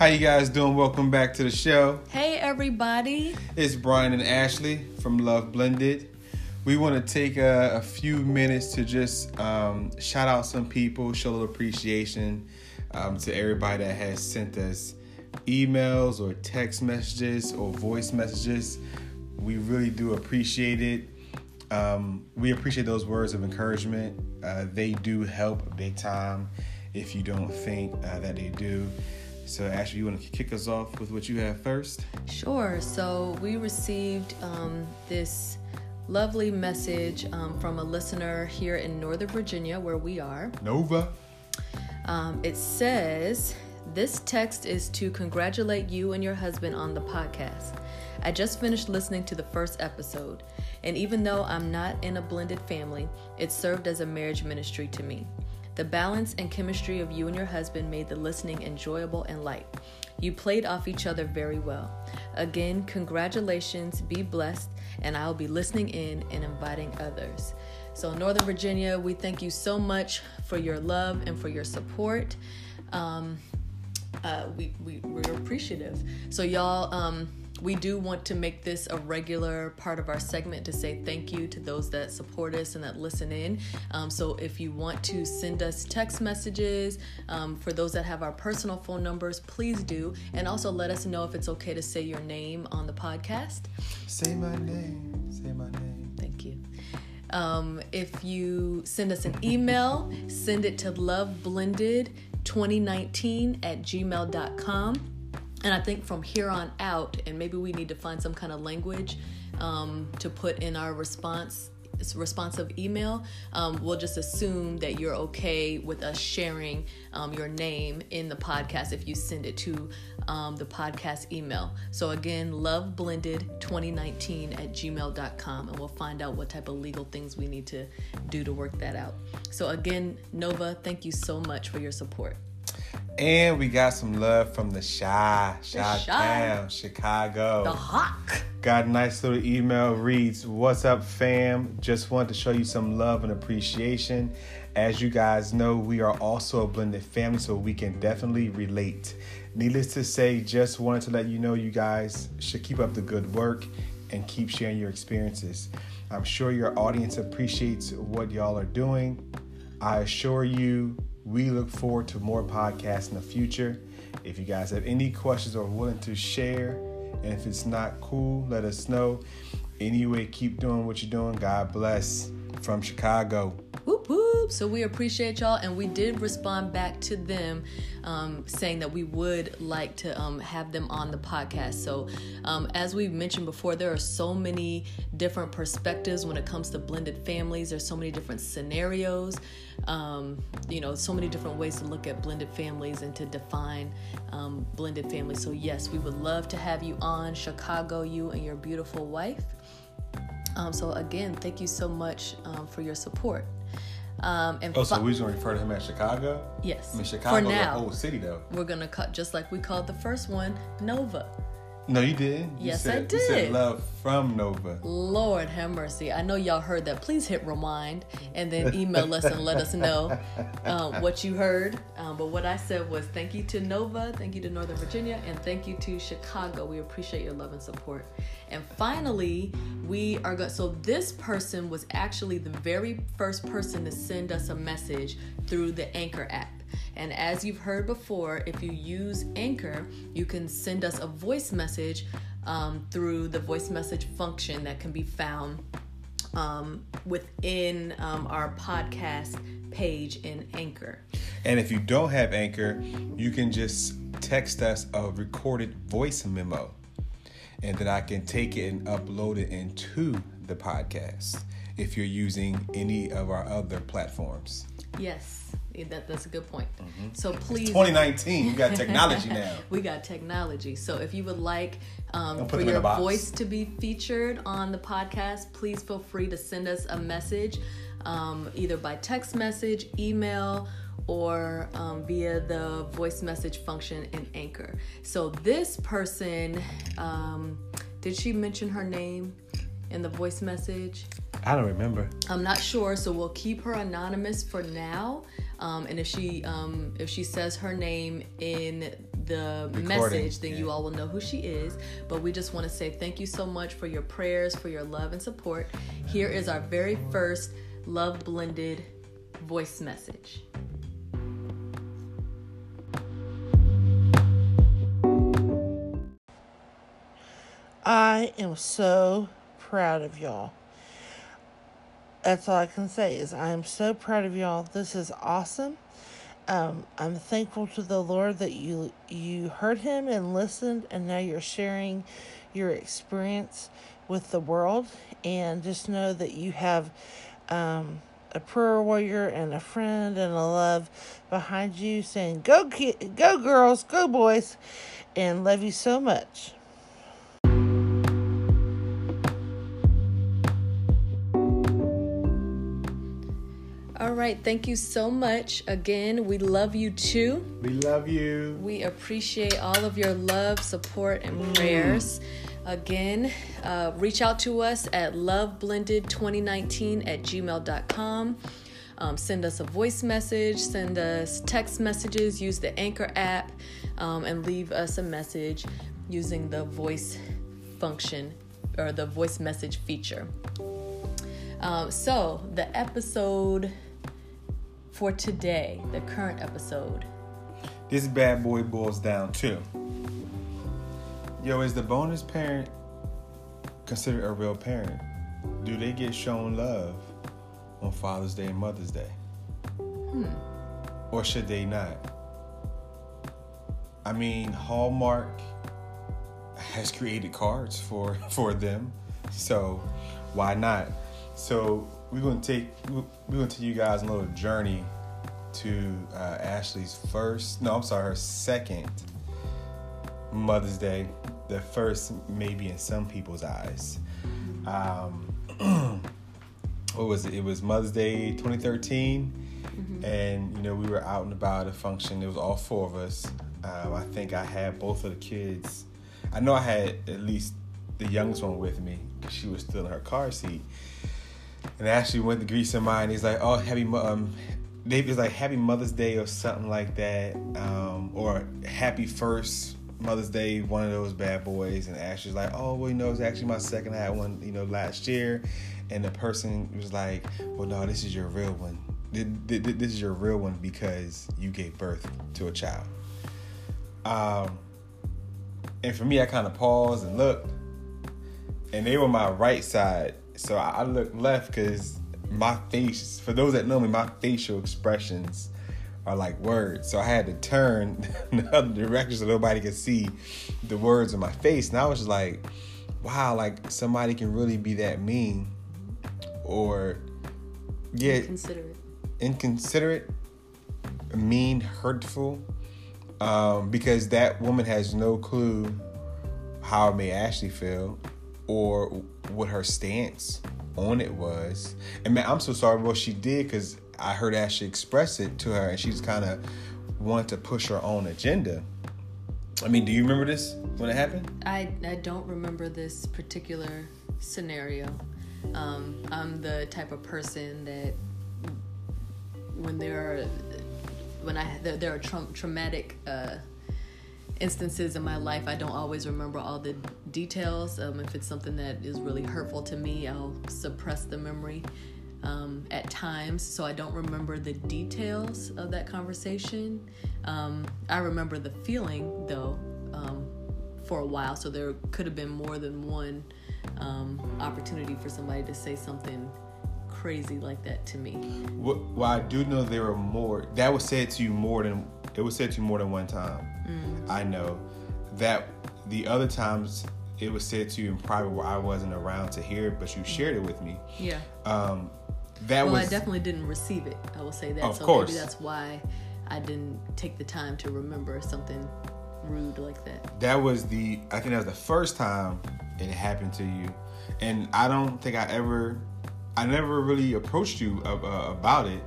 How you guys doing? Welcome back to the show. Hey everybody. It's Brian and Ashley from Love Blended. We want to take a, a few minutes to just um, shout out some people, show a little appreciation um, to everybody that has sent us emails or text messages or voice messages. We really do appreciate it. Um, we appreciate those words of encouragement. Uh, they do help big time if you don't think uh, that they do. So, Ashley, you want to kick us off with what you have first? Sure. So, we received um, this lovely message um, from a listener here in Northern Virginia, where we are. Nova. Um, it says, This text is to congratulate you and your husband on the podcast. I just finished listening to the first episode, and even though I'm not in a blended family, it served as a marriage ministry to me. The balance and chemistry of you and your husband made the listening enjoyable and light. You played off each other very well. Again, congratulations, be blessed, and I'll be listening in and inviting others. So, Northern Virginia, we thank you so much for your love and for your support. Um, uh, we, we, we're appreciative. So, y'all, um, we do want to make this a regular part of our segment to say thank you to those that support us and that listen in. Um, so if you want to send us text messages, um, for those that have our personal phone numbers, please do. And also let us know if it's okay to say your name on the podcast. Say my name. Say my name. Thank you. Um, if you send us an email, send it to loveblended2019 at gmail.com and I think from here on out, and maybe we need to find some kind of language um, to put in our response responsive email, um, we'll just assume that you're okay with us sharing um, your name in the podcast if you send it to um, the podcast email. So again, loveblended2019 at gmail.com, and we'll find out what type of legal things we need to do to work that out. So again, Nova, thank you so much for your support. And we got some love from the Chi, Chi Town, Chicago. The Hawk. Got a nice little email reads, What's up, fam? Just wanted to show you some love and appreciation. As you guys know, we are also a blended family, so we can definitely relate. Needless to say, just wanted to let you know you guys should keep up the good work and keep sharing your experiences. I'm sure your audience appreciates what y'all are doing. I assure you, we look forward to more podcasts in the future. If you guys have any questions or willing to share, and if it's not cool, let us know. Anyway, keep doing what you're doing. God bless from Chicago. Whoop whoop. So we appreciate y'all, and we did respond back to them um, saying that we would like to um, have them on the podcast. So, um, as we've mentioned before, there are so many different perspectives when it comes to blended families. There's so many different scenarios. Um, you know, so many different ways to look at blended families and to define um, blended families. So, yes, we would love to have you on Chicago, you and your beautiful wife. Um, so again, thank you so much for your support. Um, and oh, so fi- we're gonna refer to him as Chicago? Yes. I mean, Chicago's for now, a whole city, though. We're gonna cut just like we called the first one Nova. No, you didn't. You yes, said, I did. You said love from Nova. Lord have mercy. I know y'all heard that. Please hit rewind and then email us and let us know um, what you heard. Um, but what I said was thank you to Nova, thank you to Northern Virginia, and thank you to Chicago. We appreciate your love and support. And finally, we are going. So this person was actually the very first person to send us a message through the Anchor app. And as you've heard before, if you use Anchor, you can send us a voice message um, through the voice message function that can be found um, within um, our podcast page in Anchor. And if you don't have Anchor, you can just text us a recorded voice memo, and then I can take it and upload it into the podcast if you're using any of our other platforms. Yes. That, that's a good point. Mm-hmm. So please, it's 2019. We got technology now. we got technology. So if you would like um, for your voice to be featured on the podcast, please feel free to send us a message, um, either by text message, email, or um, via the voice message function in Anchor. So this person, um, did she mention her name in the voice message? I don't remember. I'm not sure, so we'll keep her anonymous for now. Um, and if she um, if she says her name in the Recording, message, then yeah. you all will know who she is. But we just want to say thank you so much for your prayers, for your love and support. Here is our very first love blended voice message. I am so proud of y'all. That's all I can say is I am so proud of y'all. This is awesome. Um, I'm thankful to the Lord that you you heard Him and listened, and now you're sharing your experience with the world. And just know that you have um, a prayer warrior and a friend and a love behind you, saying, "Go, ki- go, girls, go, boys," and love you so much. All right, thank you so much. Again, we love you too. We love you. We appreciate all of your love, support, and prayers. Again, uh, reach out to us at loveblended2019 at gmail.com. Um, send us a voice message, send us text messages, use the Anchor app, um, and leave us a message using the voice function or the voice message feature. Um, so, the episode for today, the current episode, This bad boy boils down to Yo, is the bonus parent considered a real parent? Do they get shown love on Father's Day and Mother's Day? Hmm. Or should they not? I mean, Hallmark has created cards for for them, so why not? So we're gonna take we're gonna take you guys on a little journey to uh, Ashley's first, no, I'm sorry, her second Mother's Day. The first, maybe in some people's eyes. Um, what was it? It was Mother's Day 2013, and you know we were out and about at a function. It was all four of us. Um, I think I had both of the kids. I know I had at least the youngest one with me because she was still in her car seat. And Ashley went to greet somebody. And he's like, "Oh, happy um." They like Happy Mother's Day or something like that, um, or Happy First Mother's Day, one of those bad boys. And Ashley's like, "Oh, well, you know, it's actually my second. I had one, you know, last year." And the person was like, "Well, no, this is your real one. Th- th- th- This is your real one because you gave birth to a child." Um, and for me, I kind of paused and looked, and they were my right side. So I I looked left because my face, for those that know me, my facial expressions are like words. So I had to turn the other direction so nobody could see the words on my face. And I was just like, wow, like somebody can really be that mean or, yeah, consider it. inconsiderate, mean, hurtful, um, because that woman has no clue how it may actually feel or what her stance on it was. And man, I'm so sorry what she did because I heard Ashley express it to her and she's kind of wanted to push her own agenda. I mean, do you remember this when it happened? I, I don't remember this particular scenario. Um, I'm the type of person that when there are when I there, there are tra- traumatic uh, instances in my life, I don't always remember all the details. Um, if it's something that is really hurtful to me, I'll suppress the memory um, at times, so I don't remember the details of that conversation. Um, I remember the feeling though um, for a while, so there could have been more than one um, opportunity for somebody to say something crazy like that to me. Well, well, I do know there were more. That was said to you more than it was said to you more than one time. I know that the other times it was said to you in private where I wasn't around to hear it, but you shared it with me. Yeah. Um, that Well, was I definitely didn't receive it. I will say that. Of so course. maybe that's why I didn't take the time to remember something rude like that. that was the I think that was the first time it happened to you, and I don't think I ever, I never really approached you uh, about it.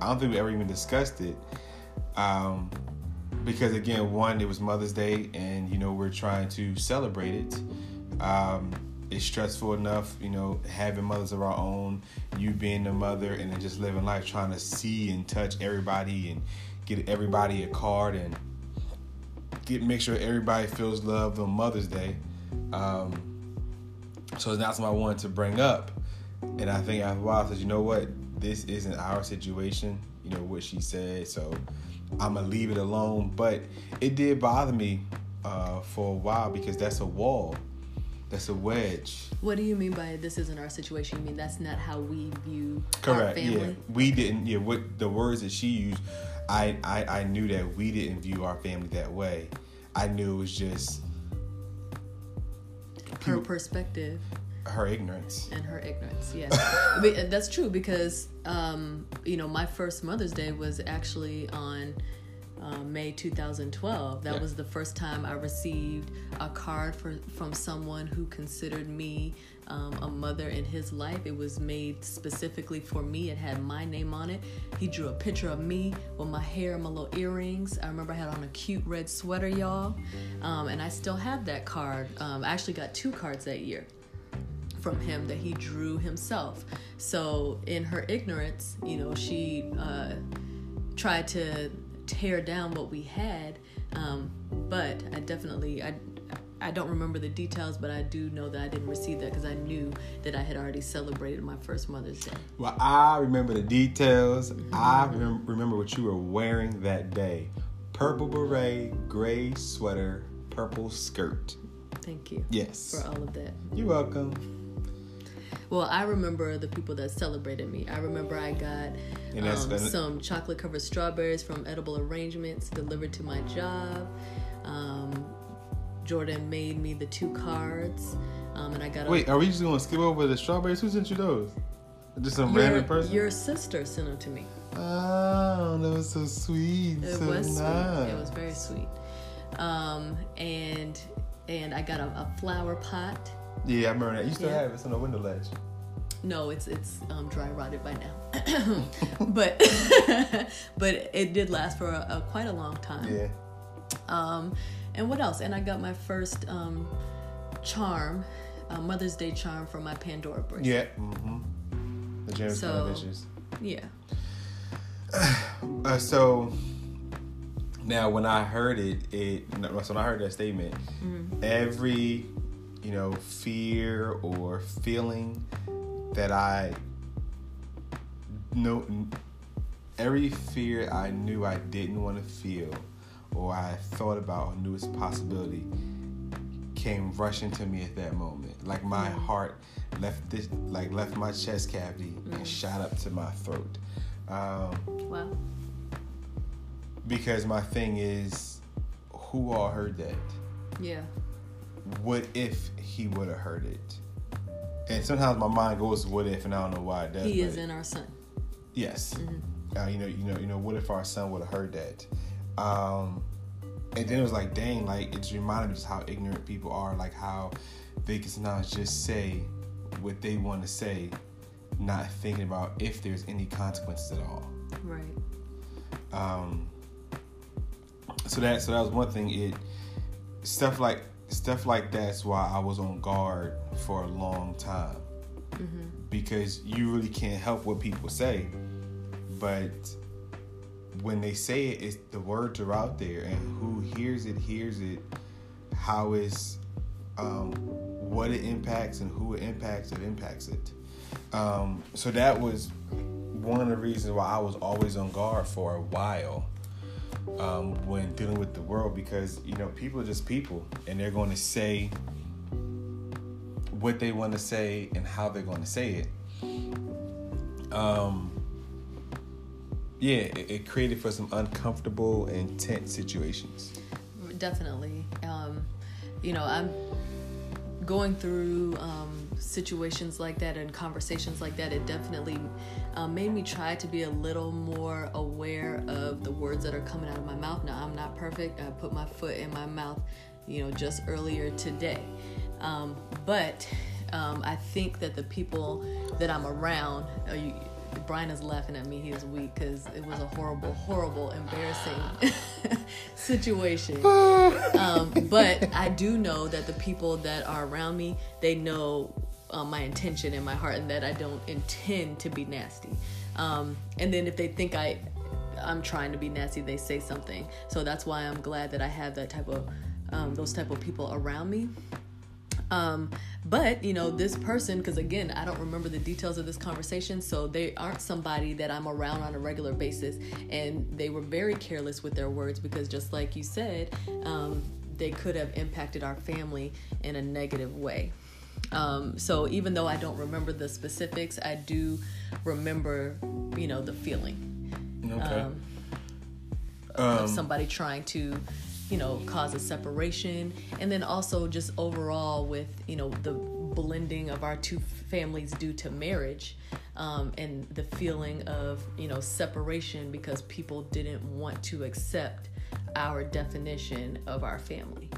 I don't think we ever even discussed it, um, because again, one, it was Mother's Day, and you know we're trying to celebrate it. Um, it's stressful enough, you know, having mothers of our own, you being a mother, and then just living life, trying to see and touch everybody and get everybody a card and get make sure everybody feels loved on Mother's Day. Um, so that's something I wanted to bring up. And I think after a while, I said, you know what? This isn't our situation. You know what she said. So I'm gonna leave it alone. But it did bother me uh, for a while because that's a wall. That's a wedge. What do you mean by this isn't our situation? You mean that's not how we view Correct. our family? Yeah. We didn't. Yeah. What the words that she used, I, I I knew that we didn't view our family that way. I knew it was just Her perspective her ignorance. and her ignorance. Yes, that's true because um, you know my first Mother's Day was actually on uh, May 2012. That Yeah. was the first time I received a card for, from someone who considered me um, a mother in his life. It was made specifically for me. It had my name on it. He drew a picture of me with my hair and my little earrings. I remember I had on a cute red sweater, y'all, um, and I still have that card. Um, I actually got two cards that year from him that he drew himself. So in her ignorance, you know, she uh, tried to tear down what we had. Um, but I definitely I I don't remember the details, but I do know that I didn't receive that because I knew that I had already celebrated my first Mother's Day. Well, I remember the details. I remem- remember what you were wearing that day: purple beret, gray sweater, purple skirt. Thank you Yes. for all of that. You're welcome. Well, I remember the people that celebrated me. I remember I got um, some chocolate covered strawberries from Edible Arrangements delivered to my job. Um, Jordan made me the two cards, um, and I got a Wait, are we just gonna skip over the strawberries? Who sent you those? Just some your, random person? Your sister sent them to me. Oh, that was so sweet. It so was nice. sweet. It was very sweet. Um, and and I got a, a flower pot. Yeah, I remember that. You still Yeah. have it. It's on the window ledge. No, it's it's um, dry rotted by now, but but it did last for a, a, quite a long time. Yeah. Um, and what else? And I got my first um, charm, uh, Mother's Day charm from my Pandora bracelet. Yeah. Mm-hmm. The James So- Televisions. Yeah. Uh, so now, when I heard it, it so when I heard that statement, every you know fear or feeling that I know, every fear I knew I didn't want to feel, or I thought about or knew was a possibility, came rushing to me at that moment. Like my heart left this, like left my chest cavity and shot up to my throat. Um, Wow. because my thing is, who all heard that? Yeah. What if he would have heard it? And sometimes my mind goes, "What if?" and I don't know why it does. He is in our son. Yes. Uh, you know, you know, you know. What if our son would have heard that? Um, and then it was like, dang, like it just reminded me just how ignorant people are, like how they can sometimes just say what they want to say, not thinking about if there's any consequences at all. Right. um so that so that was one thing it stuff like stuff like that's why i was on guard for a long time. Because you really can't help what people say. But when they say it it's the words are out there. And who hears it hears it. How is um what it impacts and who it impacts it impacts it. Um so that was one of the reasons why I was always on guard for a while um, when dealing with the world because you know people are just people and they're going to say what they want to say and how they're going to say it. Um, yeah, it, it created for some uncomfortable and tense situations. Definitely. Um, you know, I'm going through um, situations like that and conversations like that. It definitely um, made me try to be a little more aware of the words that are coming out of my mouth. Now, I'm not perfect. I put my foot in my mouth, you know, just earlier today. Um, but um, I think that the people that I'm around, uh, you, Brian is laughing at me. He is weak because it was a horrible, horrible, embarrassing situation. Um, but I do know that the people that are around me, they know uh, my intention in my heart and that I don't intend to be nasty. Um, and then if they think I I'm trying to be nasty, they say something. So that's why I'm glad that I have that type of um, those type of people around me. Um, but you know, this person, because again, I don't remember the details of this conversation, so they aren't somebody that I'm around on a regular basis, and they were very careless with their words because, just like you said, um, they could have impacted our family in a negative way. Um, so even though I don't remember the specifics, I do remember, you know, the feeling. Okay. Um, Um, of somebody trying to you know cause a separation and then also just overall with you know the blending of our two families due to marriage um, and the feeling of you know separation because people didn't want to accept our definition of our family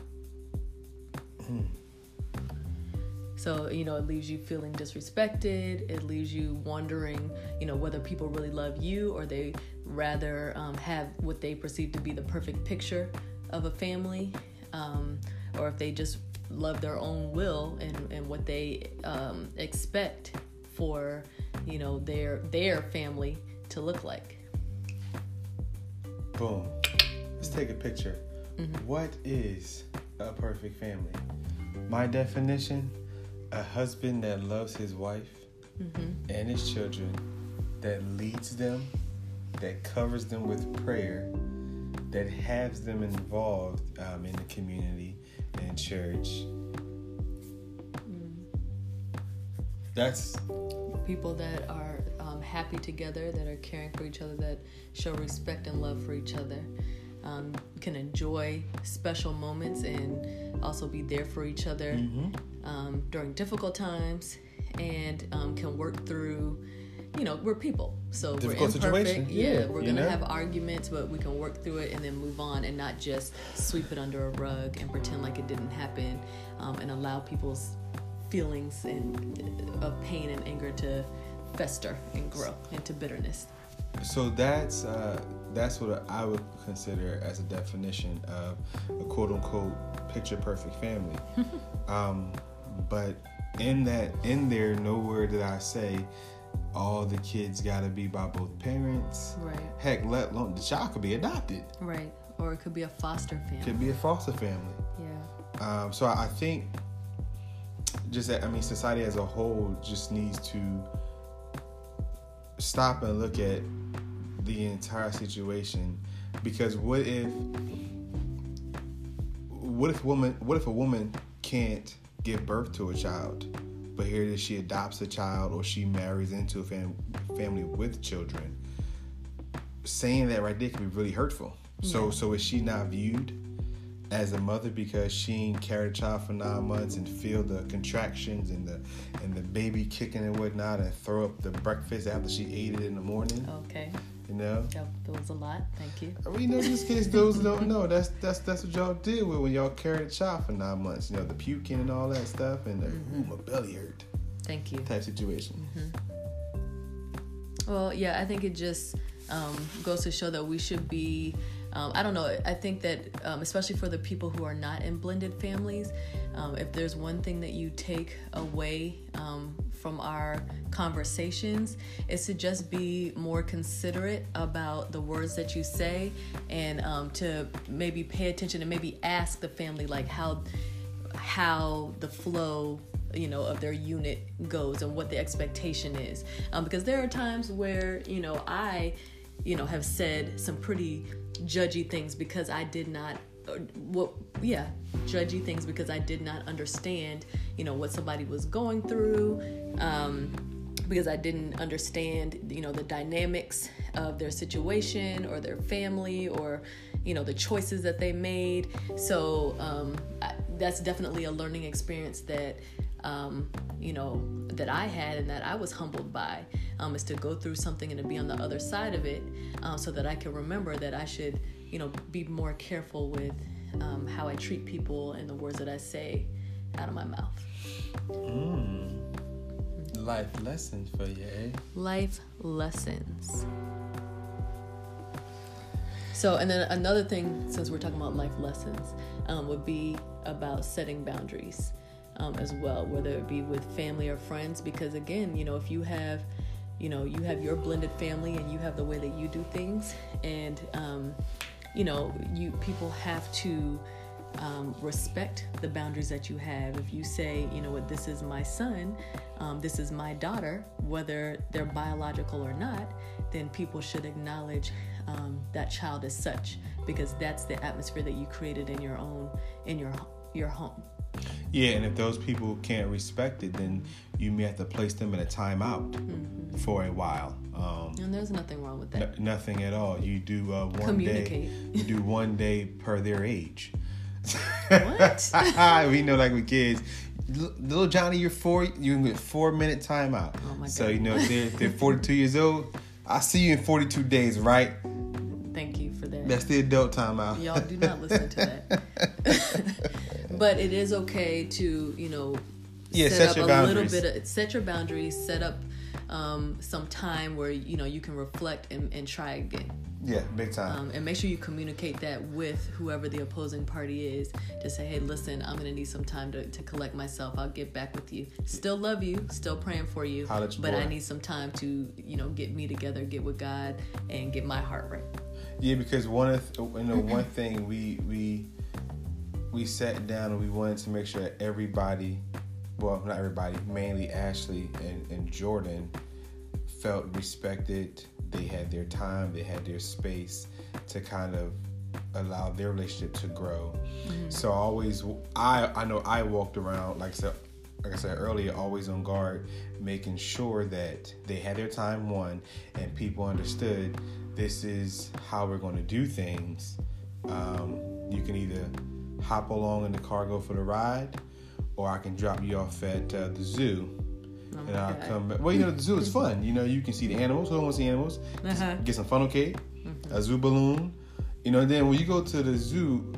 so you know it leaves you feeling disrespected it leaves you wondering you know whether people really love you or they rather um, have what they perceive to be the perfect picture of a family um, or if they just love their own will and, and what they um, expect for you know their their family to look like Boom. Let's take a picture. What is a perfect family? My definition a husband that loves his wife and his children, that leads them, that covers them with prayer, that has them involved um, in the community and church. That's people that are um, happy together, that are caring for each other, that show respect and love for each other, um, can enjoy special moments and also be there for each other um, during difficult times, and um, can work through. You know, we're people, so Difficult we're imperfect. situation, Yeah, yeah, we're gonna know? have arguments, but we can work through it and then move on, and not just sweep it under a rug and pretend like it didn't happen, um, and allow people's feelings and of pain and anger to fester and grow into bitterness. So that's uh, that's what I would consider as a definition of a quote unquote picture perfect family. um, but in that in there, nowhere did I say all the kids got to be by both parents. Right. Heck, let alone the child could be adopted. Right. Or it could be a foster family. Could be a foster family. Yeah. Um, so I I think just that, I mean society as a whole just needs to stop and look at the entire situation because what if what if woman what if a woman can't give birth to a child but here it is she adopts a child or she marries into a fam- family with children saying that right there can be really hurtful. So so is she not viewed as a mother because she ain't carried a child for nine months and feel the contractions and the and the baby kicking and whatnot and throw up the breakfast after she ate it in the morning. Okay. You know? That, that was a lot. Thank you. I mean, you know, in this case those don't know, that's that's that's what y'all did with when y'all carried a child for nine months. You know, the puking and all that stuff, and the ooh, my belly hurt Thank you. type situation. Well, yeah, I think it just um, goes to show that we should be. Um, I don't know. I think that, um, especially for the people who are not in blended families, um, if there's one thing that you take away um, from our conversations, is to just be more considerate about the words that you say and um, to maybe pay attention and maybe ask the family, like, how how the flow you know of their unit goes and what the expectation is um, because there are times where you know i you know have said some pretty judgy things because i did not uh, what yeah judgy things because i did not understand you know what somebody was going through um, because I didn't understand, you know, the dynamics of their situation or their family or, you know, the choices that they made. So um, I, that's definitely a learning experience that, um, you know, that I had and that I was humbled by, um, is to go through something and to be on the other side of it, um, so that I can remember that I should, you know, be more careful with um, how I treat people and the words that I say out of my mouth. Life lessons for you, eh? life lessons. So, and then another thing, since we're talking about life lessons, um, would be about setting boundaries um, as well, whether it be with family or friends. Because again, you know, if you have you know you have your blended family and you have the way that you do things and um, you know you people have to um, respect the boundaries that you have. If you say, you know what, this is my son, um, this is my daughter, whether they're biological or not, then people should acknowledge um, that child as such because that's the atmosphere that you created in your own in your your home. Yeah, and if those people can't respect it, then you may have to place them in a timeout mm-hmm. for a while. Um, and there's nothing wrong with that. N- nothing at all. You do uh, one day. You do one day per their age. What? we know, like with kids, little Johnny, you're four. You can get four minute timeout. Oh my god! So you know if they're, if they're 42 years old, I see you in 42 days, right? Thank you for that. That's the adult timeout. Y'all do not listen to that. but it is okay to you know yeah, set, set up a boundaries. little bit of set your boundaries, set up um, some time where you know you can reflect and, and try again. Yeah, big time. Um, and make sure you communicate that with whoever the opposing party is to say, hey, listen, I'm gonna need some time to, to collect myself. I'll get back with you. Still love you, still praying for you, but boy. I need some time to you know get me together, get with God, and get my heart right. Yeah, because one of you know one thing we we we sat down and we wanted to make sure that everybody well, not everybody, mainly Ashley and, and Jordan, felt respected. They had their time, they had their space to kind of allow their relationship to grow. Mm-hmm. So I always, I I know I walked around like I said, like I said earlier, always on guard, making sure that they had their time one, and people understood this is how we're going to do things. Um, you can either hop along in the car, go for the ride, or I can drop you off at uh, the zoo. Oh and I'll God. come back. Well, you know, the zoo is fun. You know, you can see the animals. Who wants to see animals? Uh-huh. Get some funnel cake, mm-hmm. a zoo balloon. You know, then when you go to the zoo,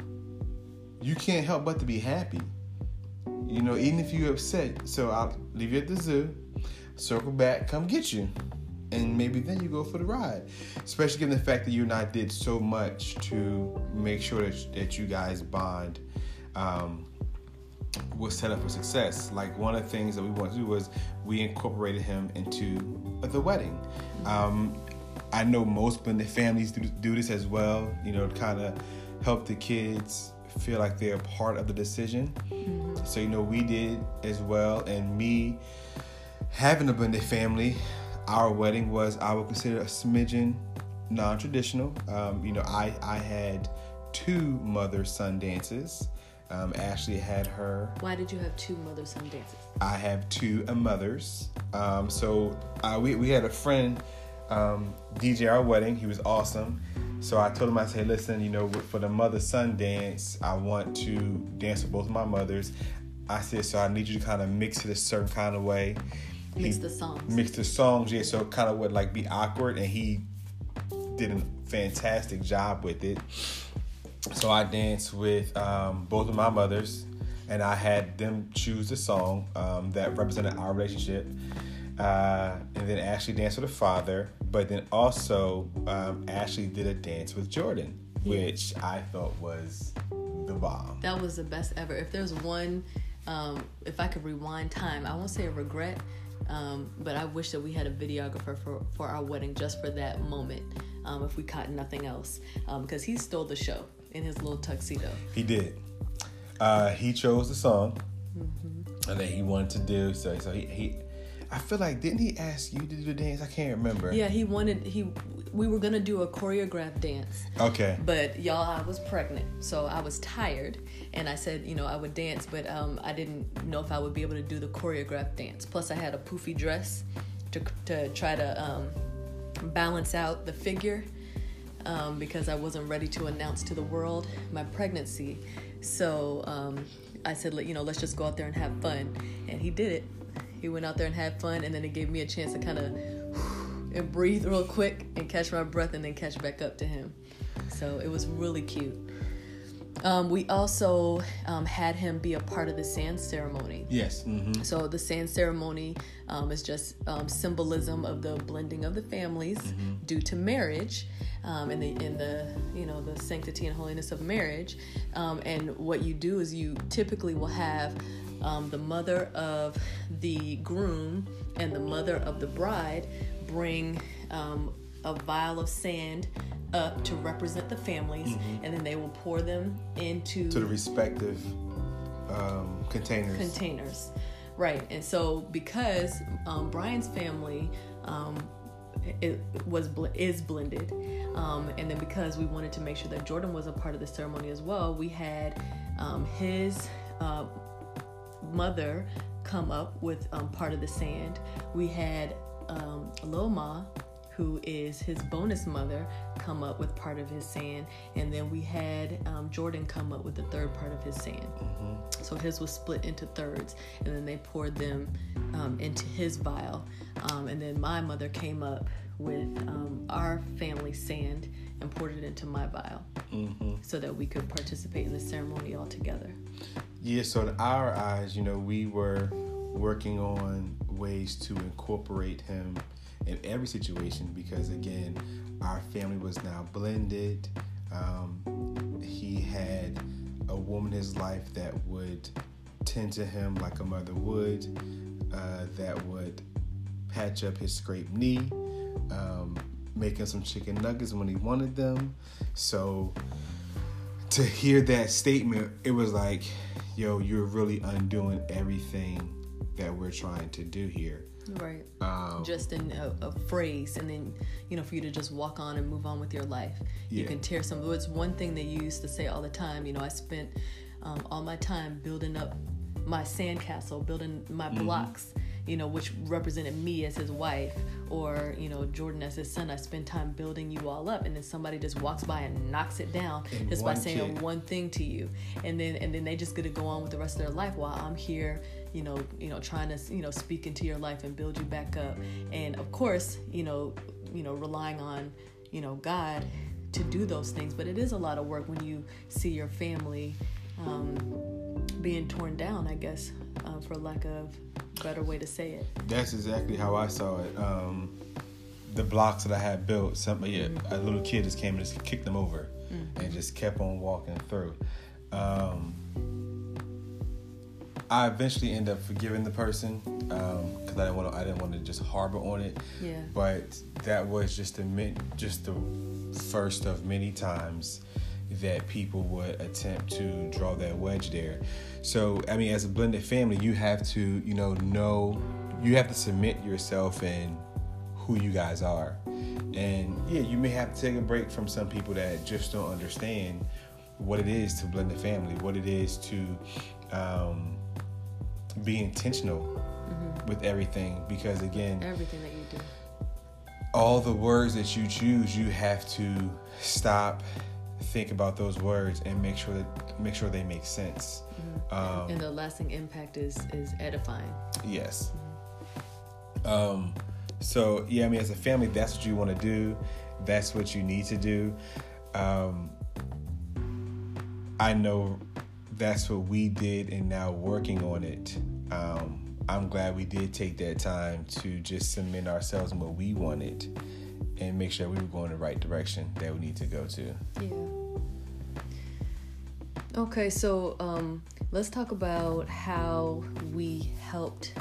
you can't help but to be happy. You know, even if you're upset. So I'll leave you at the zoo, circle back, come get you. And maybe then you go for the ride. Especially given the fact that you and I did so much to make sure that, that you guys bond. Um, was set up for success. Like one of the things that we wanted to do was we incorporated him into the wedding. Um, I know most blended families do, do this as well. You know, to kind of help the kids feel like they're part of the decision. Mm-hmm. So you know, we did as well. And me having a blended family, our wedding was I would consider a smidgen non-traditional. Um, you know, I I had two mother son dances. Um, Ashley had her. Why did you have two mother son dances? I have two mothers. Um, so uh, we, we had a friend um, DJ our wedding. He was awesome. So I told him, I said, listen, you know, for the mother son dance, I want to dance with both of my mothers. I said, so I need you to kind of mix it a certain kind of way. Mix the songs. Mix the songs, yeah. So it kind of would like be awkward, and he did a fantastic job with it. So I danced with um, both of my mothers, and I had them choose a song um, that represented our relationship. Uh, and then Ashley danced with her father, but then also um, Ashley did a dance with Jordan, which I thought was the bomb. That was the best ever. If there's one, um, if I could rewind time, I won't say a regret, um, but I wish that we had a videographer for, for our wedding just for that moment. Um, if we caught nothing else, because he stole the show in his little tuxedo. He did. Uh, he chose the song mm-hmm. that he wanted to do. So, so he, he, I feel like didn't he ask you to do the dance? I can't remember. Yeah, he wanted he. We were gonna do a choreographed dance. Okay. But y'all, I was pregnant, so I was tired, and I said, you know, I would dance, but um, I didn't know if I would be able to do the choreographed dance. Plus, I had a poofy dress to to try to um, balance out the figure um, because I wasn't ready to announce to the world my pregnancy. So um, I said, you know, let's just go out there and have fun. And he did it. He went out there and had fun, and then it gave me a chance to kind of and breathe real quick and catch my breath and then catch back up to him. So it was really cute. Um, we also um, had him be a part of the sand ceremony. Yes. Mm-hmm. So the sand ceremony um, is just um, symbolism of the blending of the families mm-hmm. due to marriage, um, in the in the you know the sanctity and holiness of marriage. Um, and what you do is you typically will have the mother of the groom and the mother of the bride bring um, a vial of sand up to represent the families, Mm-hmm. and then they will pour them into To the respective um, containers. containers. Right. And so because um, Brian's family um, it was bl- is blended, um, and then because we wanted to make sure that Jordan was a part of the ceremony as well, we had um, his uh, mother come up with um, part of the sand. We had um, Loma, who is his bonus mother, come up with part of his sand, and then we had um, Jordan come up with the third part of his sand. So his was split into thirds, and then they poured them um, into his vial. Um, and then my mother came up with um, our family sand and poured it into my vial so that we could participate in the ceremony all together. Yeah, so in our eyes, you know, we were working on ways to incorporate him in every situation because, again, our family was now blended. Um, he had a woman in his life that would tend to him like a mother would, uh, that would patch up his scraped knee, um, make him some chicken nuggets when he wanted them. So, to hear that statement, it was like, yo, you're really undoing everything that we're trying to do here. Right. Um, just in a, a phrase, and then you know, for you to just walk on and move on with your life. You can tear some. It's one thing they used to say all the time. You know, I spent um, all my time building up my sandcastle, building my blocks. You know, which represented me as his wife, or you know, Jordan as his son. I spend time building you all up, and then somebody just walks by and knocks it down And just by saying one thing to you, and then and then they just get to go on with the rest of their life while I'm here you know, you know, trying to, you know, speak into your life and build you back up. And of course, you know, you know, relying on, you know, God to do those things. But it is a lot of work when you see your family um, being torn down, I guess, uh, for lack of better way to say it. That's exactly how I saw it. Um, the blocks that I had built, somebody, a little kid just came and just kicked them over, and just kept on walking through. Um, I eventually end up forgiving the person because I didn't want to. I didn't want to just harbor on it. Yeah. But that was just the just the first of many times that people would attempt to draw that wedge there. So I mean, as a blended family, you have to you know know you have to submit yourself and who you guys are, and yeah, you may have to take a break from some people that just don't understand what it is to blend a family, what it is to um, be intentional with everything, because again, Everything that you do. all the words that you choose, you have to stop, think about those words, and make sure that make sure they make sense. Um, And the lasting impact is is edifying. yes. Um, so yeah, I mean, as a family, that's what you want to do. That's what you need to do. Um, I know that's what we did, and now working on it. Um, I'm glad we did take that time to just cement ourselves in what we wanted and make sure we were going the right direction that we need to go to. Yeah. Okay, so um, let's talk about how we helped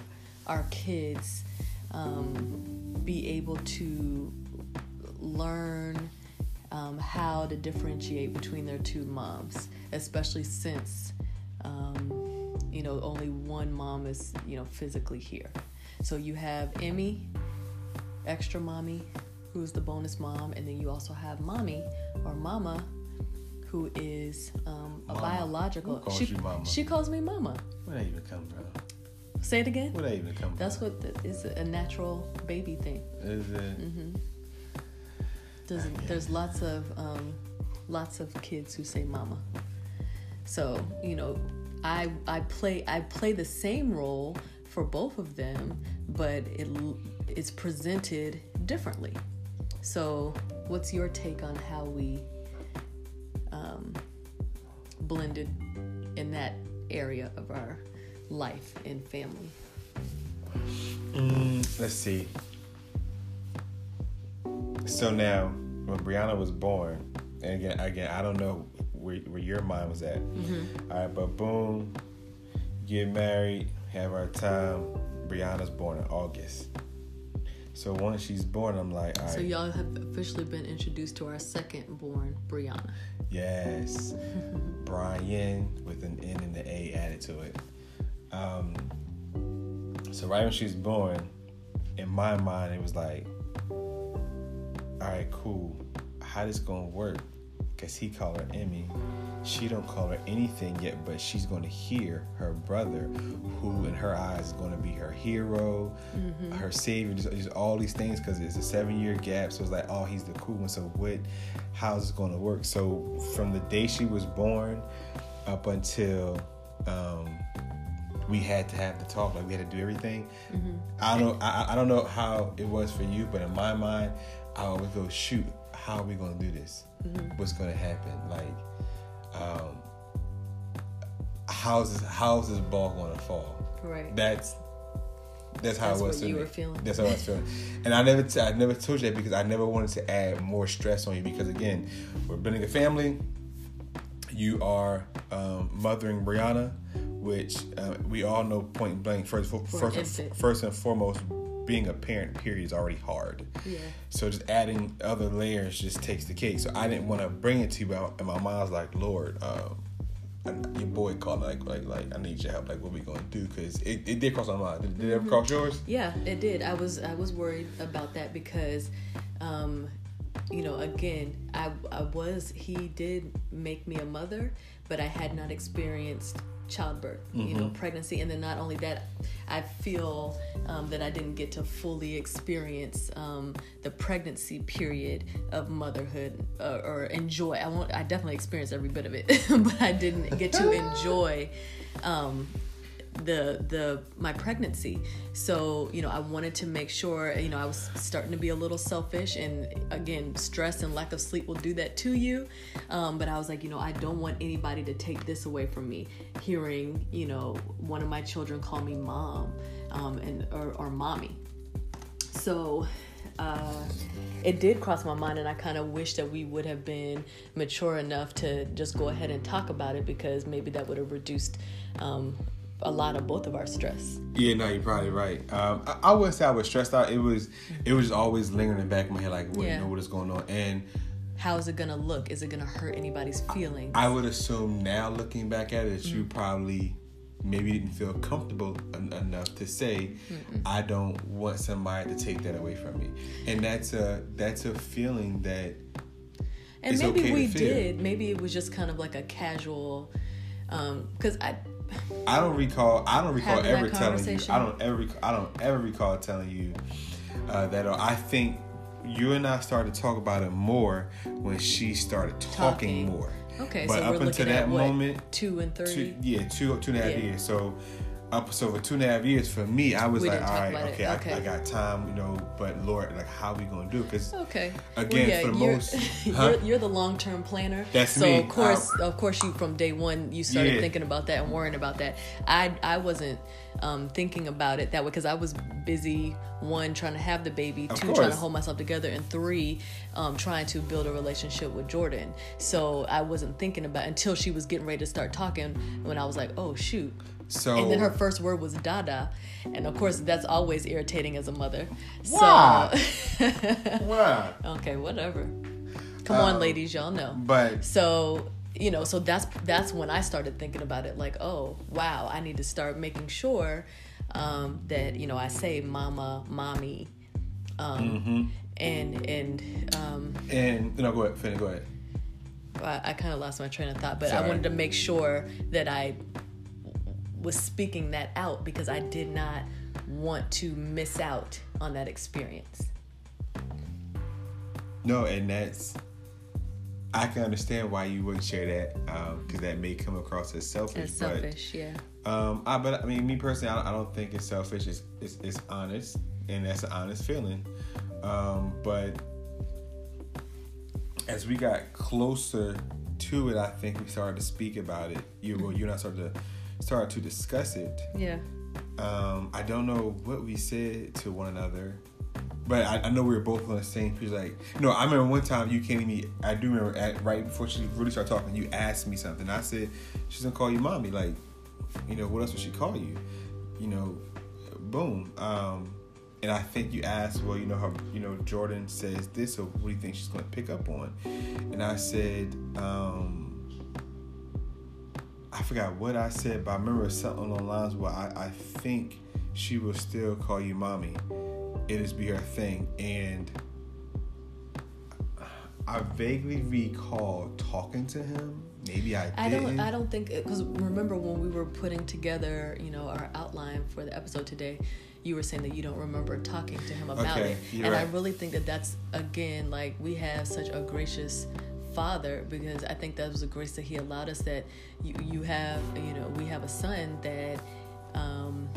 our kids um, be able to learn um, how to differentiate between their two moms, especially since um, you know only one mom is you know physically here. So you have Emmy, extra mommy, who's the bonus mom, and then you also have mommy or mama, who is um, a Mama. biological. Who calls she, you mama? she calls me mama. Where that even come from? Say it again. Where that even come That's from? what the, is a natural baby thing. Is it? Mm-hmm. There's, there's lots of um, lots of kids who say mama. So you know, I I play I play the same role for both of them, but it it's presented differently. So, what's your take on how we um, blended in that area of our life and family? Mm, let's see. So now, when Brianna was born, and again, again, I don't know where, where your mind was at. All right, but boom, get married, have our time. Brianna's born in August. So once she's born, I'm like, all right. So y'all have officially been introduced to our second born, Brianna. Yes. Brian with an N and an A added to it. Um, so right when she's born, in my mind, it was like, all right, cool. How this gonna work? Cause he called her Emmy. She don't call her anything yet, but she's gonna hear her brother, who in her eyes is gonna be her hero, Mm-hmm. her savior, just, just all these things. Cause it's a seven year gap, so it's like, oh, he's the cool one. So what? How's this gonna work? So from the day she was born up until um, we had to have the talk, like we had to do everything. I don't. I, I don't know how it was for you, but in my mind, I always go, shoot, how are we gonna do this? What's gonna happen? Like, um, how's this? How's this ball gonna fall? Right. That's that's how That's it was. what you were feeling. That's how I was feeling. And I never, t- I never told you that because I never wanted to add more stress on you. Because again, we're building a family. You are um, mothering Brianna, which uh, we all know point blank. First, an first, first and foremost, being a parent period is already hard. Yeah. So just adding other layers just takes the cake. So I didn't want to bring it to you, but and my mom's like, "Lord, um, your boy called like like like I need your help. Like, what we gonna do? Because it, it did cross my mind. Did, did it ever cross yours? Yeah, it did. I was I was worried about that because, um, you know, again, I I was he did make me a mother, but I had not experienced childbirth, you know, pregnancy, and then not only that, I feel um, that I didn't get to fully experience um, the pregnancy period of motherhood uh, or enjoy. I won't. I definitely experienced every bit of it, but I didn't get to enjoy. Um, the the my pregnancy. So you know i wanted to make sure you know i was starting to be a little selfish and again stress and lack of sleep will do that to you. Um, but i was like you know i don't want anybody to take this away from me. Hearing you know one of my children call me mom um, and or, or mommy. So uh, it did cross my mind and i kind of wish that we would have been mature enough to just go ahead and talk about it because maybe that would have reduced um, a lot of both of our stress Yeah, no, you're probably right. Um, I, I wouldn't say I was stressed out. It was it was always lingering in the back of my head, like, what, Yeah. you know, what is going on? And how is it gonna look is it gonna hurt anybody's feelings I would assume now, looking back at it, that you probably maybe didn't feel comfortable en- enough to say, I don't want somebody to take that away from me. And that's a that's a feeling that and maybe okay we did maybe it was just kind of like a casual because i I don't recall. I don't recall Having ever telling you. I don't ever. I don't ever recall telling you uh, that. I think you and I started to talk about it more when she started talking, Talking. more. okay But so up we're until that moment, two and three Two, yeah, two two and a half Yeah. years. So up so for two and a half years for me, I was We like, all right, okay, Okay. I, I got time, you know. But Lord, like, how are we gonna do? it? Because Okay. Again, for the you're, most- you're, you're the long term planner. That's so me. of course, of course, you from day one you started Yeah. thinking about that and worrying about that. I I wasn't um, thinking about it that way because I was busy. One trying to have the baby, Of two trying to hold myself together, and three um, trying to build a relationship with Jordan. So I wasn't thinking about until she was getting ready to start talking when I was like, oh shoot. So And then her first word was dada. And of course, that's always irritating as a mother. Why? So, wow. Okay, whatever. Come Um, on, ladies, y'all know. But So you know, so that's that's when I started thinking about it. Like, oh wow, I need to start making sure um, that you know I say mama, mommy, um, Mm-hmm. and and um, and no, go ahead, finish. Go ahead. I, I kind of lost my train of thought, but I wanted to make sure that I was speaking that out because I did not want to miss out on that experience. No, and that's I can understand why you wouldn't share that because that may come across as selfish. As selfish, yeah. But um, I but I mean, me personally, I don't, I don't think it's selfish. It's, it's it's honest, and that's an honest feeling. Um, but as we got closer to it, I think we started to speak about it. You well, you and I started to started to discuss it. Yeah. Um, I don't know what we said to one another, but I, I know we were both on the same page. Like, no, I remember one time you came to me. I do remember at, right before she really started talking, you asked me something. I said she's gonna call you mommy. Like, you know, what else would she call you? You know, boom. Um, and I think you asked, well, you know, her, you know, Jordan says this, so what do you think she's going to pick up on? And I said, um, I forgot what I said, but I remember something along the lines where I, I think she will still call you mommy. It is be her thing, and I vaguely recall talking to him. Maybe I I didn't. don't. I don't think because remember when we were putting together, you know, our outline for the episode today, you were saying that you don't remember talking to him about Okay, it, and I really think that that's again like we have such a gracious father because I think that was a grace that he allowed us that you you have you know we have a son that. Um,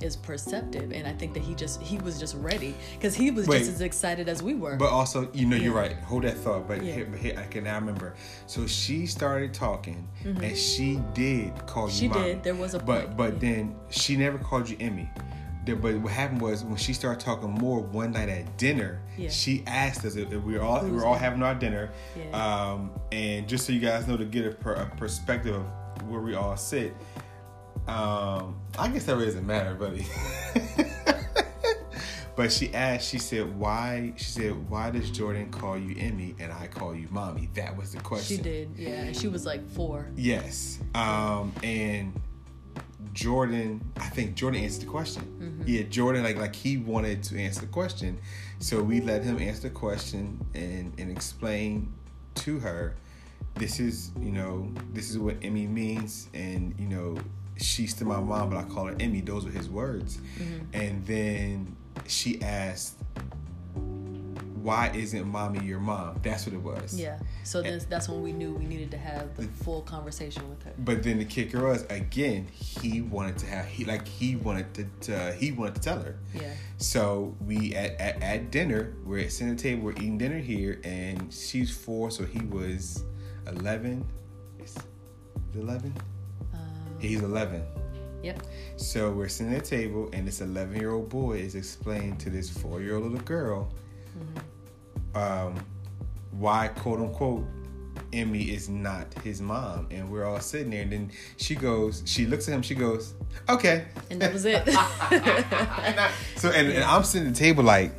is perceptive and i think that he just he was just ready because he was Wait. just as excited as we were But also, you know, you're right. Hold that thought. But Yeah. here, but here, I can now remember. So she started talking, and she did call you. Mm-hmm. She did. There was a But point, but yeah. then she never called you Emmy. The- But what happened was when she started talking more one night at dinner, Yeah. she asked us if if we were all we were all having our dinner, Yeah. um, and just so you guys know to get a, per, a perspective of where we all sit. Um, I guess that really doesn't matter, buddy. but she asked, she said, why, she said, why does Jordan call you Emmy and I call you mommy? That was the question. she did yeah she was like four Yes. Um, and Jordan, I think Jordan answered the question. Mm-hmm. Yeah, Jordan, like like he wanted to answer the question. So we let him answer the question and, and explain to her, this is, you know, this is what Emmy means. And, you know, she's still my mom, but I call her Emmy. Those were his words. Mm-hmm. And then she asked, why isn't mommy your mom? That's what it was. Yeah. So then that's when we knew we needed to have the full conversation with her. But then the kicker was again, he wanted to have he like he wanted to, he wanted to tell her. Yeah. So we at, at at dinner, we're at center table, we're eating dinner here, and she's four, so he was eleven. Is eleven? Um, He's eleven. yep. So we're sitting at the table, and this 11 year old boy is explaining to this four year old little girl um, why, quote unquote, Emmy is not his mom. And we're all sitting there, and then she goes, she looks at him, she goes, okay. And that was it. And I- so, and, and I'm sitting at the table like,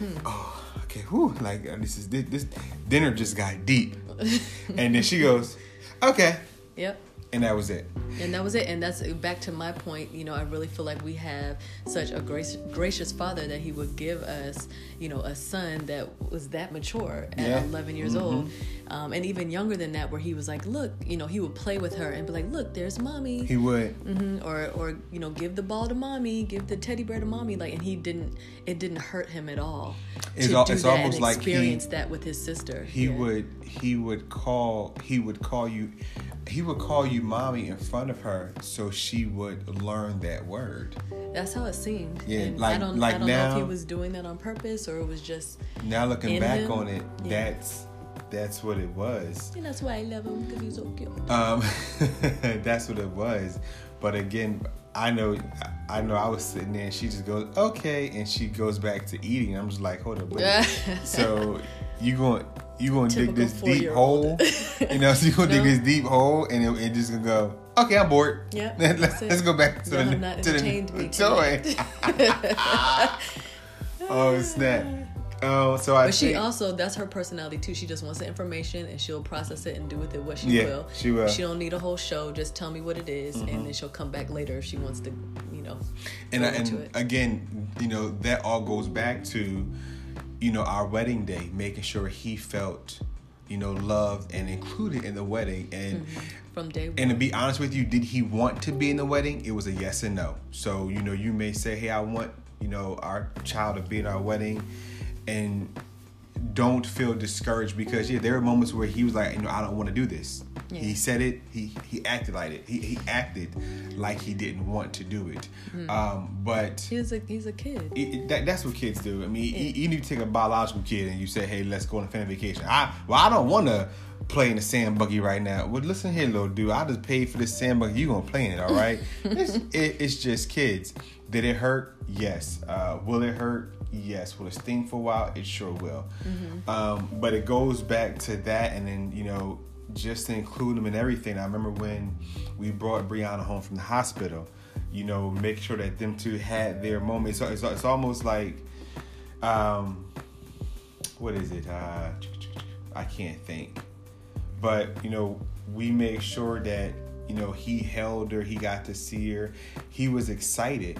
Mm-hmm. oh, okay, whew, like uh, this is this, this dinner just got deep. and then she goes, okay. yep. And that was it. And that was it. And that's back to my point. You know, I really feel like we have such a grace, gracious father that he would give us, you know, a son that was that mature at Yeah. 11 years Mm-hmm. old. Um, and even younger than that, where he was like, look, you know, he would play with her and be like, look, there's mommy. He would. hmm Or, or you know, give the ball to mommy, give the teddy bear to mommy. Like, and he didn't. It didn't hurt him at all It's to al- do it's that almost and like he- experience that with his sister. he Yeah. would he would call he would call you he would call you mommy in front of her so she would learn that word That's how it seemed. Yeah, And like- I don't, like I don't know if he was doing that on purpose or it was just. now looking In back him? on it Yeah. that's that's what it was And that's why I love him because he's so cute. um that's what it was but again i know i know i was sitting there and she just goes okay and she goes back to eating i'm just like hold up wait. so you going you going to dig this deep hole you know so you to No. dig this deep hole and it, it just gonna go okay i'm bored Yeah, let's, let's go back to Y'all the, to the me toy oh snap oh so i But she think, also, that's her personality too. She just wants the information and she'll process it and do with it what she Yeah, will. she will. Mm-hmm. She don't need a whole show. Just tell me what it is, and then she'll come back later if she wants to, you know, and, I- and again you know that all goes back to you know our wedding day making sure he felt you know loved and included in the wedding and From day one. and to be honest with you did he want to be in the wedding it was a yes and no so you know you may say hey i want you know our child to be in our wedding and don't feel discouraged because yeah there were moments where he was like you know i don't want to do this Yeah. he said it he he acted like it he, he acted like he didn't want to do it Mm-hmm. um but he's a he's a kid. it, that, that's what kids do. I mean, you, you need to take a biological kid and you say, "Hey, let's go on a family vacation." I well, I don't want to play in the sand buggy right now. Well, listen here, little dude. I just paid for this sand buggy. You gonna play in it, all right? it's, it, it's just kids. Did it hurt? Yes. Uh, will it hurt? Yes. Will it sting for a while? It sure will. Um, but it goes back to that, and then you know, just to include them in everything. I remember when we brought Brianna home from the hospital you know, make sure that them two had their moment. So it's, it's almost like, um, what is it? Uh, I can't think. But you know, we made sure that you know he held her, he got to see her, he was excited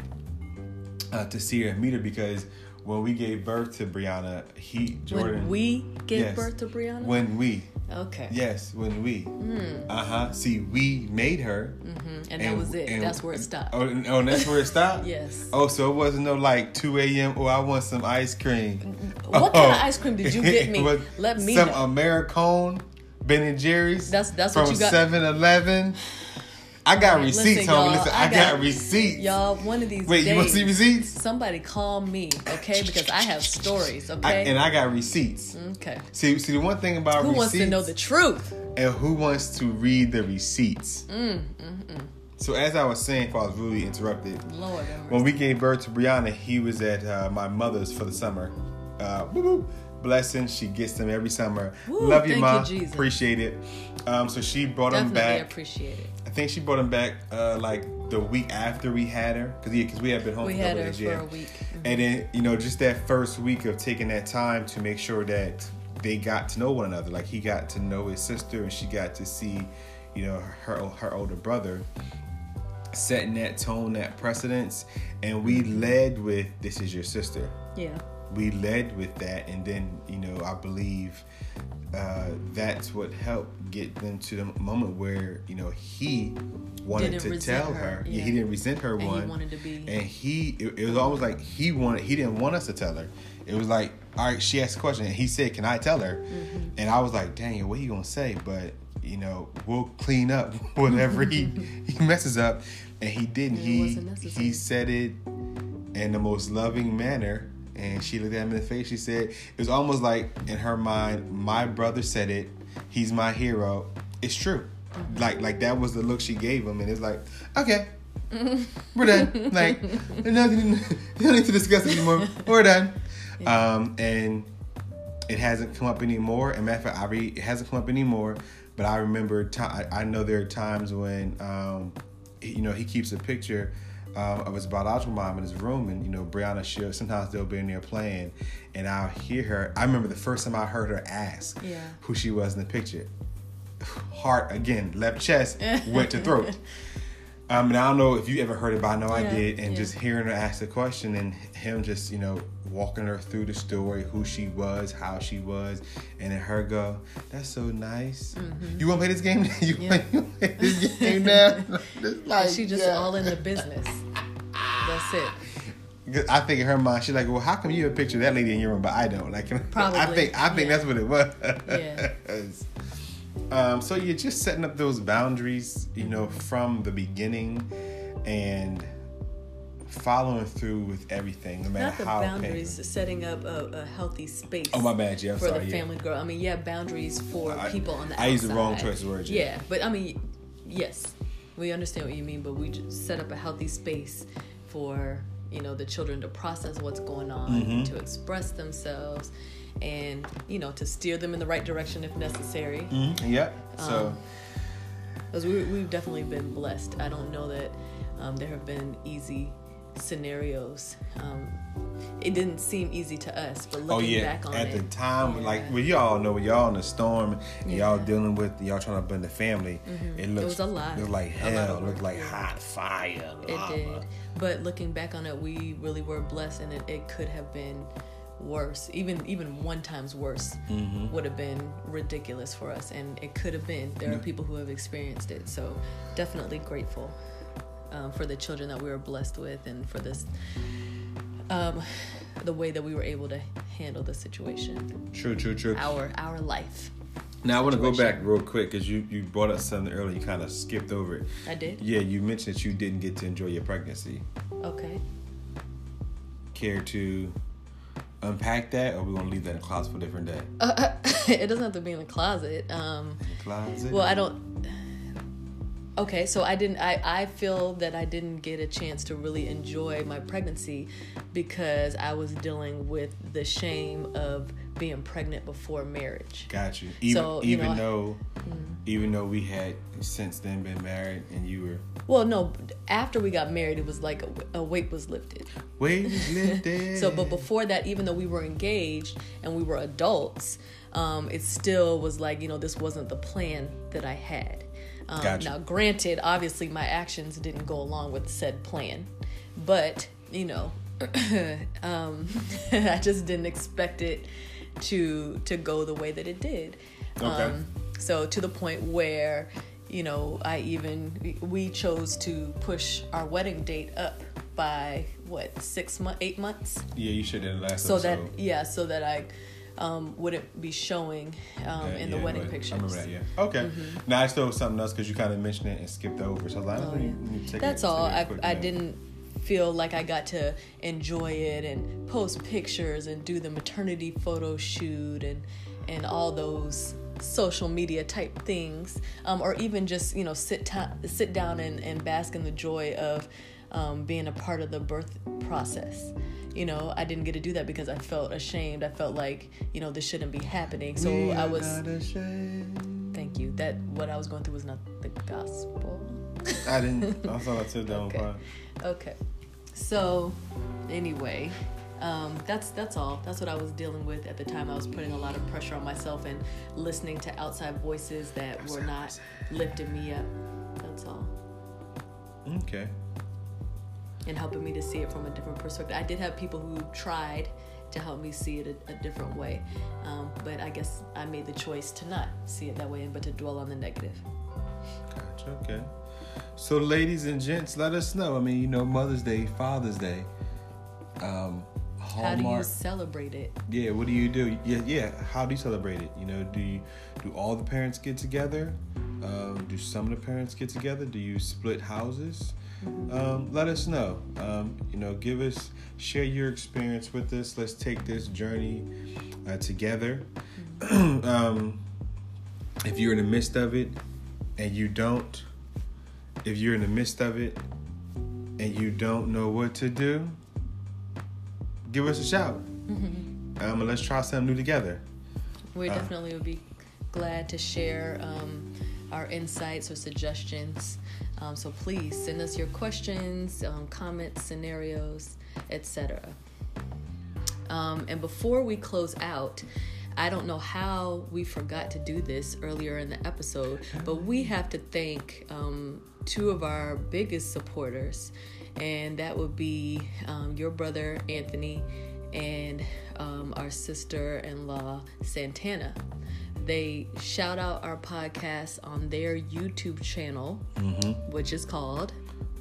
uh, to see her and meet her because when we gave birth to Brianna, he Jordan. When we gave Yes. birth to Brianna? When we, okay. yes, when we. Mm. Uh huh. See, we made her. Mhm. And, that was it. and- That's where it stopped. Oh, and- oh, and that's where it stopped. Yes. Oh, so it wasn't no like 2 a.m. Oh, I want some ice cream. What kind of ice cream did you get me? Let me some know. Americone, Ben and Jerry's. That's- that's from what you got? 7-Eleven. I got Alright, receipts, listen, homie. Listen, I, got, receipts. Y'all, one of these Wait, days. you want to see receipts? Somebody call me, okay? Because I have stories, I, okay? and I got receipts. okay. See, see, the one thing about Who receipts, wants to know the truth? and who wants to read the receipts? Mm, mm, mm. So as I was saying, if I was really interrupted, Lord when we gave birth to Brianna, he was at uh, my mother's for the summer. Uh. Blessing, she gets them every summer. Woo, Love you, ma. you. Appreciate it. Um, so she brought Definitely back. appreciate it. I think she brought him back uh, like the week after we had her, because yeah, because we had been home We for a had her for a week. Mhm. And then you know, just that first week of taking that time to make sure that they got to know one another. Like he got to know his sister, and she got to see, you know, her her older brother, setting that tone, that precedence. And we led with, "This is your sister." Yeah. We led with that and then you know i believe uh, that's what helped get them to the moment where you know he wanted Didn't to tell her, her, yeah. yeah. he didn't resent her And he one wanted to be- and he it, it was almost like he wanted he didn't want us to tell her it was like all right she asked a question and he said can i tell her Mm-hmm. and i was like dang what he gonna say but you know we'll clean up whatever he he messes up and he didn't It he he said it in the most loving manner. And she looked at him in the face. She said, it was almost like in her mind, my brother said it. He's my hero. It's true. Like, like that was the look she gave him. And it's like, okay, we're done. Like, nothing, no need to discuss it anymore. We're done. Um, and it hasn't come up anymore. And matter of fact, I re- it hasn't come up anymore. But I remember, I know there are times when, um, you know, he keeps a picture um, of his biological mom in his room, and you know, Brianna she'll sometimes they'll be in there playing, and I'll hear her. I remember the first time I heard her ask Yeah. who she was in the picture. Heart again, left chest went to throat. Um, and I don't know if you ever heard it, but I know I did. And yeah. just hearing her ask the question and him just, you know, walking her through the story, who she was, how she was, and then her go, "That's so nice. You want to play this game? you Mm-hmm. Yeah. want to play this game now?" Like, she just yeah. all in the business. That's it. I think in her mind, she's like, "Well, how come you have a picture of that lady in your room, but I don't?" Like, Probably. I think I think yeah. that's what it was. Yeah. Um, so you're just setting up those boundaries, you know, from the beginning, and following through with everything, no matter Not the how boundaries, setting up a, a healthy space. Oh my bad, yeah, I'm for sorry. the yeah. family girl. I mean, yeah, boundaries for I- people on the I outside. used the wrong choice of words, yeah. Yeah, but I mean, yes, we understand what you mean, but we just set up a healthy space for you know the children to process what's going on, Mm-hmm. to express themselves, and you know to steer them in the right direction if necessary. Mhm, Yep. So Um, Because we, we've definitely been blessed. I don't know that um, there have been easy scenarios. Um, it didn't seem easy to us, but looking Oh yeah, back on at it, the time, yeah. like well, y'all know y'all in the storm and y'all dealing with y'all trying to blend the family. It looks was a lot. It looked like A hell. It looked like hot fire. It did. But looking back on it, we really were blessed, and it, it could have been worse. Even even one times worse Mm-hmm. would have been ridiculous for us, and it could have been. There are people who have experienced it, so definitely grateful um, for the children that we were blessed with, and for this. Um, the way that we were able to handle the situation, True, true, true. our our life. Now I want to go back real quick because you you brought up something earlier. You kind of skipped over it. I did. Yeah, you mentioned that you didn't get to enjoy your pregnancy. Okay. Care to unpack that, or we gonna leave that in the closet for a different day? Uh, it doesn't have to be in the closet. Um, Closet. Well, I don't. Okay, so I didn't. I I feel that I didn't get a chance to really enjoy my pregnancy because I was dealing with the shame of being pregnant before marriage. Got you. Even So, you even know, though even though we had since then been married and you were Well, no. After we got married, it was like a, a weight was lifted. weight lifted. So, but before that, even though we were engaged and we were adults, um, it still was like you know this wasn't the plan that I had. Um, Gotcha. Now, granted, obviously my actions didn't go along with said plan, but you know, um, I just didn't expect it to to go the way that it did. Okay. Um, so to the point where you know I even we chose to push our wedding date up by what six months, eight months yeah, you should have last so that yeah so that i um, wouldn't be showing um, Yeah, in the yeah, wedding pictures I remember that. Yeah. Okay. Now I still have something else because you kind of mentioned it and skipped over. So like, Oh, yeah. let me take that's all I, I didn't feel like i got to enjoy it and post pictures and do the maternity photo shoot and and all those social media type things um, or even just you know sit ta- sit down and, and bask in the joy of um, being a part of the birth process you know i didn't get to do that because i felt ashamed i felt like you know this shouldn't be happening so We i was not ashamed. thank you that what i was going through was not the gospel I didn't. I thought I took that Okay. one. Okay. So, anyway, um, that's that's all. That's what I was dealing with at the time. I was putting a lot of pressure on myself and listening to outside voices that were not lifting me up. That's all, Okay. And helping me to see it from a different perspective. I did have people who tried to help me see it a, a different way, um, but I guess I made the choice to not see it that way, and but to dwell on the negative. Gotcha. Okay. So, ladies and gents, let us know. I mean, you know, Mother's Day, Father's Day, um, How do you celebrate it? Yeah. What do you do? Yeah. Yeah. How do you celebrate it? You know, do you do all the parents get together? Um, do some of the parents get together? Do you split houses? Um, let us know. Um, you know, give us share your experience with us. Let's take this journey uh, together. um, if you're in the midst of it and you don't, if you're in the midst of it and you don't know what to do, give us a shout. Um, and let's try something new together. We Uh. definitely would be glad to share um, our insights or suggestions. Um, so please send us your questions, um, comments, scenarios, etc. Um, and before we close out, I don't know how we forgot to do this earlier in the episode, but we have to thank um, two of our biggest supporters, and that would be um, your brother Anthony and um, our sister in law Santana. They shout out our podcast on their YouTube channel, which is called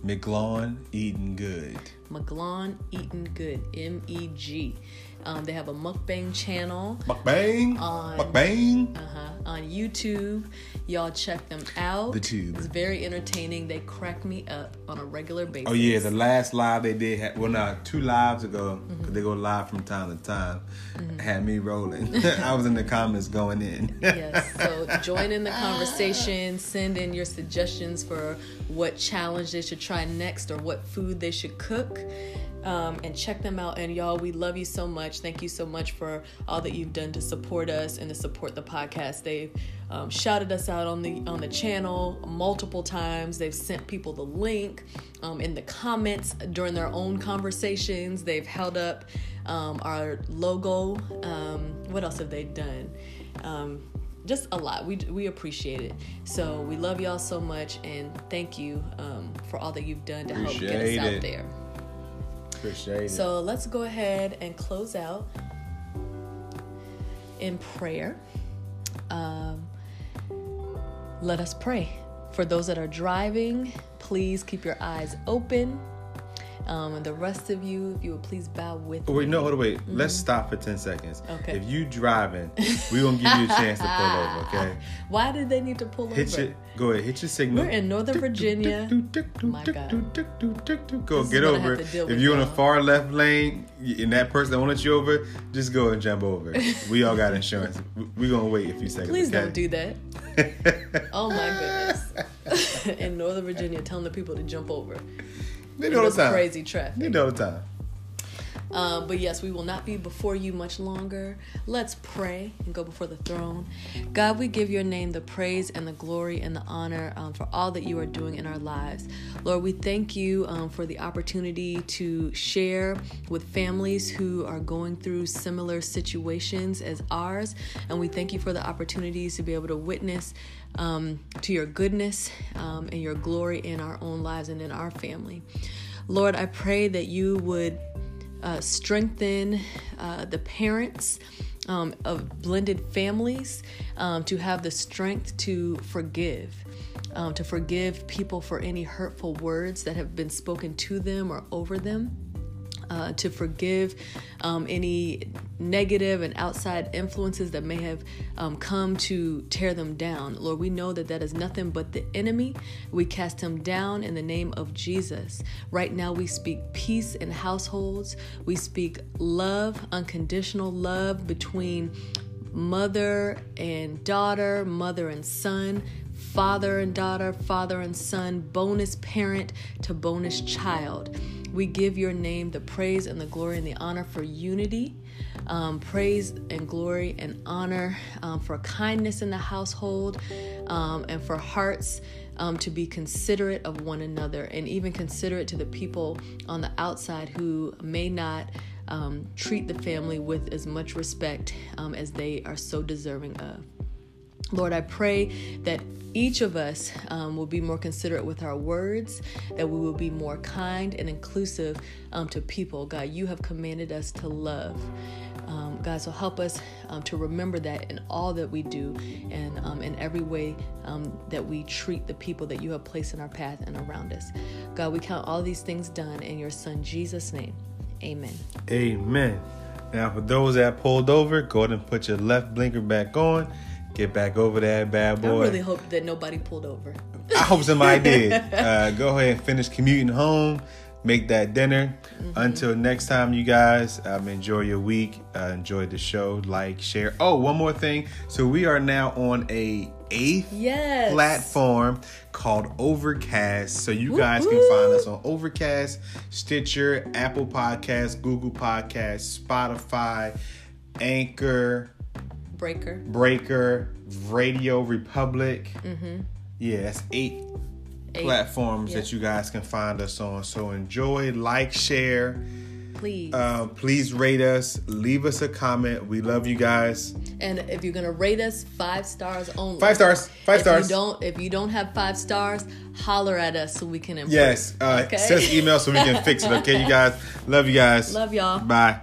McLawn eating good. McGlon Eating Good, M E G. Um, they have a mukbang channel Mukbang. On- Mukbang. uh-huh, on YouTube. Y'all check them out. The tube. It's very entertaining. They crack me up on a regular basis. Oh yeah, the last live they did, had, well, not two lives ago, Mm-hmm. 'cause they go live from time to time, had me rolling. I was in the comments going in. yes. So join in the conversation. Send in your suggestions for what challenge they should try next or what food they should cook. Um, and check them out. And y'all, we love you so much. Thank you so much for all that you've done to support us and to support the podcast. They've um, shouted us out on the on the channel multiple times. They've sent people the link um, in the comments during their own conversations. They've held up um, our logo. Um, what else have they done? Um, just a lot. We we appreciate it. So we love y'all so much, and thank you um, for all that you've done to help get us Appreciate out it. there. Appreciate it. So let's go ahead and close out in prayer. Um, let us pray. For those that are driving, please keep your eyes open. Um, the rest of you, if you would please bow with Oh, wait, me. no, hold on, wait. Let's stop for 10 seconds. Mm-hmm. Okay. If you driving, we're going to give you a chance to pull over, okay? Why did they need to pull Hit over? your, go ahead, hit your signal. We're in Northern Virginia. My God. Go get over. have to deal If you're in a y'all. far left lane and that person that won't let you over, just go and jump over. We all got insurance. We're going to wait a few seconds. Please okay? don't do that. Oh my goodness. in Northern Virginia, telling the people to jump over. They know the time. crazy They traffic. know the time. Um, but yes, we will not be before you much longer. Let's pray and go before the throne. God, we give your name the praise and the glory and the honor um, for all that you are doing in our lives. Lord, we thank you um, for the opportunity to share with families who are going through similar situations as ours. And we thank you for the opportunities to be able to witness um, to your goodness um, and your glory in our own lives and in our family. Lord, I pray that you would uh, strengthen uh, the parents um, of blended families um, to have the strength to forgive. Um, to forgive people for any hurtful words that have been spoken to them or over them uh, to forgive um, any negative and outside influences that may have um, come to tear them down. Lord, we know that that is nothing but the enemy. We cast him down in the name of Jesus. Right now, we speak peace in households, we speak love, unconditional love between mother and daughter, mother and son, father and daughter, father and son, bonus parent to bonus child. We give your name the praise and the glory and the honor for unity. Um, praise and glory and honor um, for kindness in the household um, and for hearts um, to be considerate of one another and even considerate to the people on the outside who may not um, treat the family with as much respect um, as they are so deserving of. Lord, I pray that each of us um, will be more considerate with our words, that we will be more kind and inclusive um, to people. God, you have commanded us to love. Um, God, so help us um, to remember that in all that we do and um, in every way um, that we treat the people that you have placed in our path and around us. God, we count all these things done in your Son, Jesus' name. Amen. Amen. Now, for those that pulled over, go ahead and put your left blinker back on Get back over that bad boy. I really hope that nobody pulled over. I hope somebody did. Uh, go ahead and finish commuting home. Make that dinner. Mm-hmm. Until next time, you guys, um, enjoy your week. Uh, enjoy the show. Like, share. Oh, one more thing. So we are now on a eighth yes. platform called Overcast. So you guys can find us on Overcast, Stitcher, Apple Podcasts, Google Podcasts, Spotify, Anchor. Breaker. Breaker, Radio Republic. Mm-hmm. Yeah, that's eight, eight. platforms yep. that you guys can find us on. So enjoy, like, share. Please. Uh, please rate us. Leave us a comment. We love you guys. And if you're gonna rate us, five stars only. Five stars. Five if stars. You don't. If you don't have five stars, holler at us so we can improve. Yes. Uh, okay? Send us email so we can fix it. Okay, you guys. Love you guys. Love y'all. Bye.